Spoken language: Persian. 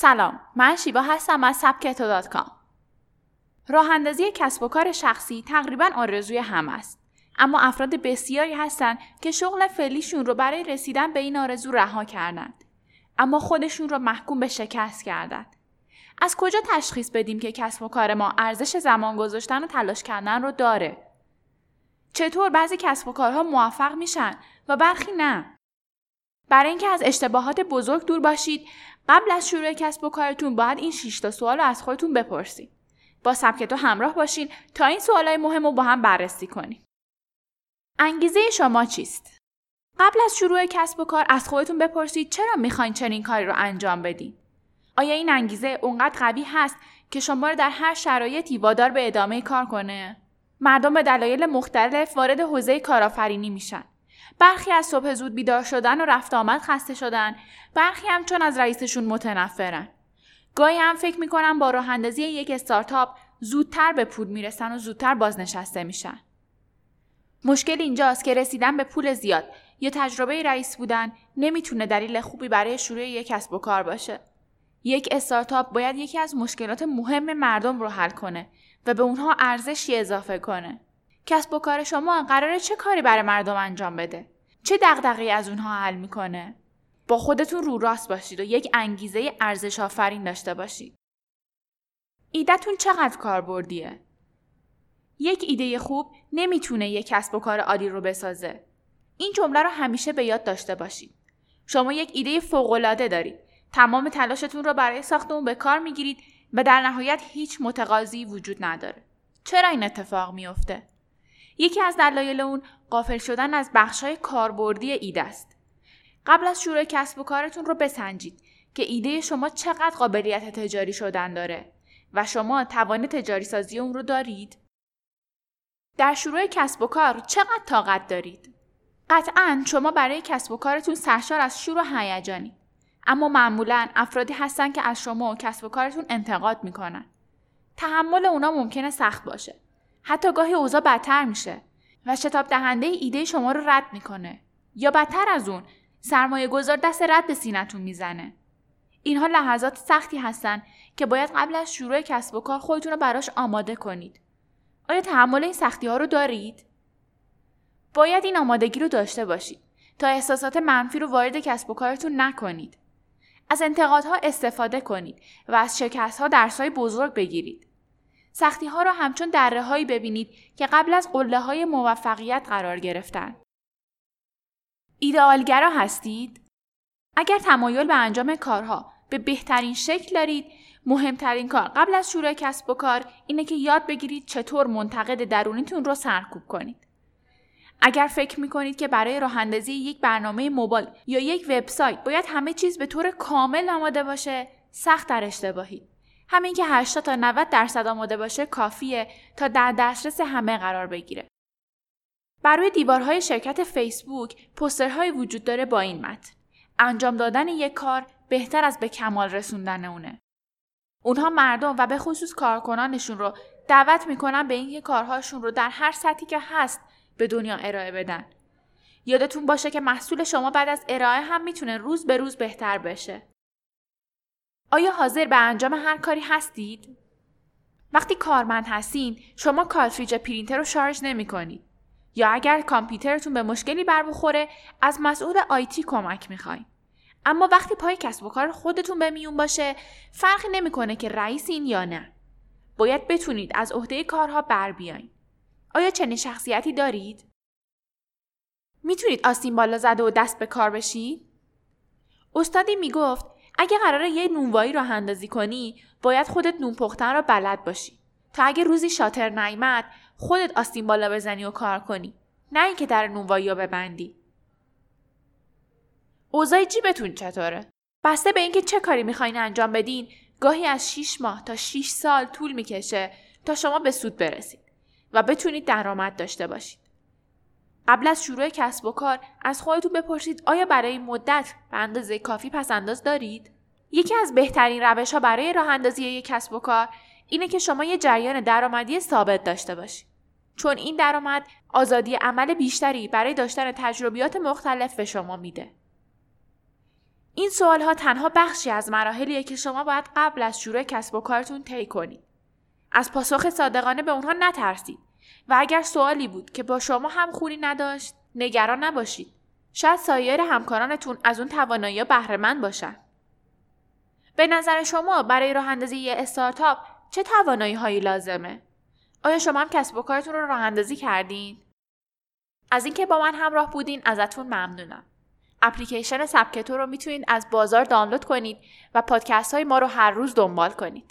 سلام من شیوا هستم از سبکتو کام. راه اندازی کسب و کار شخصی تقریبا آرزوی هم است. اما افراد بسیاری هستند که شغل فعلیشون رو برای رسیدن به این آرزو رها کردند اما خودشون رو محکوم به شکست کردند از کجا تشخیص بدیم که کسب و کار ما ارزش زمان گذاشتن و تلاش کردن رو داره؟ چطور بعضی کسب و کارها موفق میشن و برخی نه؟ برای اینکه از اشتباهات بزرگ دور باشید قبل از شروع کسب و کارتون باید این 6 تا سوال رو از خودتون بپرسید. با سبکتو همراه باشین تا این سوالای مهم رو با هم بررسی کنیم. انگیزه شما چیست؟ قبل از شروع کسب و کار از خودتون بپرسید چرا می‌خواین چنین کاری رو انجام بدین؟ آیا این انگیزه اونقدر قوی هست که شما رو در هر شرایطی وادار به ادامه کار کنه؟ مردم به دلایل مختلف وارد حوزه کارآفرینی میشن. برخی از صبح زود بیدار شدن و رفت آمد خسته شدن. برخی هم چون از رئیسشون متنفرن. گاهی هم فکر می‌کنن با راه اندازی یک استارتاپ زودتر به پول می‌رسن و زودتر بازنشسته میشن. مشکل اینجاست که رسیدن به پول زیاد. یا تجربه رئیس بودن نمی‌تونه دلیل خوبی برای شروع یک کسب و کار باشه. یک استارتاپ باید یکی از مشکلات مهم مردم رو حل کنه و به اونها ارزشی اضافه کنه. کسب و کار شما قراره چه کاری برای مردم انجام بده؟ چه دغدغه‌ای از اونها حل می‌کنه؟ با خودتون رو راست باشید و یک انگیزه ارزش آفرین داشته باشید. ایدهتون چقدر کاربردیه؟ یک ایده خوب نمی‌تونه یک کسب و کار عالی رو بسازه. این جمله رو همیشه به یاد داشته باشید. شما یک ایده فوقالعاده دارید. تمام تلاشتون رو برای ساخت اون به کار می‌گیرید و در نهایت هیچ متقاضی وجود نداره. چرا این اتفاق میافته؟ یکی از دلایل اون قافل شدن از بخشای کاربردی ایده است. قبل از شروع کسب و کارتون رو بسنجید که ایده شما چقدر قابلیت تجاری شدن داره و شما توان تجاری سازی اون رو دارید؟ در شروع کسب و کار چقدر طاقت دارید؟ قطعا شما برای کسب و کارتون سرشار از شور و هیجانی اما معمولا افرادی هستن که از شما و کسب و کارتون انتقاد می‌کنن. تحمل اونا ممکنه سخت باشه. حتی گاهی اوضاع بدتر میشه و شتاب دهنده ایده شما رو رد می‌کنه. یا بدتر از اون سرمایه گذار دست رد به سینتون می‌زنه. اینها لحظات سختی هستن که باید قبل از شروع کسب و کار خودتون رو براش آماده کنید. آیا تحمل این سختی ها رو دارید؟ باید این آمادگی رو داشته باشید تا احساسات منفی رو وارد کسب و کارتون نکنید. از انتقادها استفاده کنید و از شکست ها درسهای بزرگ بگیرید. سختی ها را همچون دره هایی ببینید که قبل از قله های موفقیت قرار گرفتن. ایدئالگرا هستید؟ اگر تمایل به انجام کارها به بهترین شکل دارید، مهمترین کار قبل از شروع کسب و کار اینه که یاد بگیرید چطور منتقد درونیتون رو سرکوب کنید. اگر فکر می کنید که برای راه اندازی یک برنامه موبایل یا یک وبسایت باید همه چیز به طور کامل آماده باشه، سخت در اشتباهید. همین که 80 تا 90 درصد آماده باشه کافیه تا در دسترس همه قرار بگیره. بر روی دیوارهای شرکت فیسبوک پوسترهایی وجود داره با این متن. انجام دادن یک کار بهتر از به کمال رسوندن اونه. اونها مردم و به خصوص کارکنانشون رو دعوت می‌کنن به اینکه کارهاشون رو در هر سطحی که هست به دنیا ارائه بدن. یادتون باشه که محصول شما بعد از ارائه هم می‌تونه روز به روز بهتر بشه. آیا حاضر به انجام هر کاری هستید؟ وقتی کارمند هستین شما کارتریج پرینتر رو شارژ نمی کنید. یا اگر کامپیوترتون به مشکلی بر بخوره از مسئول IT کمک می‌خواین. اما وقتی پای کسب و کار خودتون به میون باشه فرقی نمی‌کنه که رئیسین یا نه. باید بتونید از عهده کارها بر بیاین. آیا چنین شخصیتی دارید؟ می‌تونید آستین بالا زده و دست به کار بشید؟ استادی می‌گفت اگه قراره یه نونوایی رو اندازی کنی باید خودت نون پختن رو بلد باشی. تا اگه روزی شاتر نیمد خودت آستین بالا بزنی و کار کنی. نه اینکه در نونوایی رو ببندی. اوضاع جیبتون چطوره؟ بسته به اینکه چه کاری می‌خواین انجام بدین گاهی از 6 ماه تا 6 سال طول می‌کشه تا شما به سود برسید و بتونید درآمد داشته باشید. قبل از شروع کسب و کار از خودتون بپرسید آیا برای مدت به اندازه کافی پس انداز دارید؟ یکی از بهترین روش ها برای راه اندازی یک کسب و کار اینه که شما یه جریان درآمدی ثابت داشته باشید. چون این درآمد آزادی عمل بیشتری برای داشتن تجربیات مختلف به شما میده. این سوال ها تنها بخشی از مراحلیه که شما باید قبل از شروع کسب و کارتون طی کنید. از پاسخ صادقانه به اونها نترسید و اگر سوالی بود که با شما هم خوری نداشت نگران نباشید. شاید سایر همکارانتون از اون توانایی بهره باشن. به نظر شما برای راه اندازی یه استارتاپ چه توانایی هایی لازمه؟ آیا شما هم کسب و کارتون رو راه اندازی کردین؟ از اینکه با من همراه بودین ازتون ممنونم. اپلیکیشن سبکتو رو می‌تونید از بازار دانلود کنید و پادکست های ما رو هر روز دنبال کنید.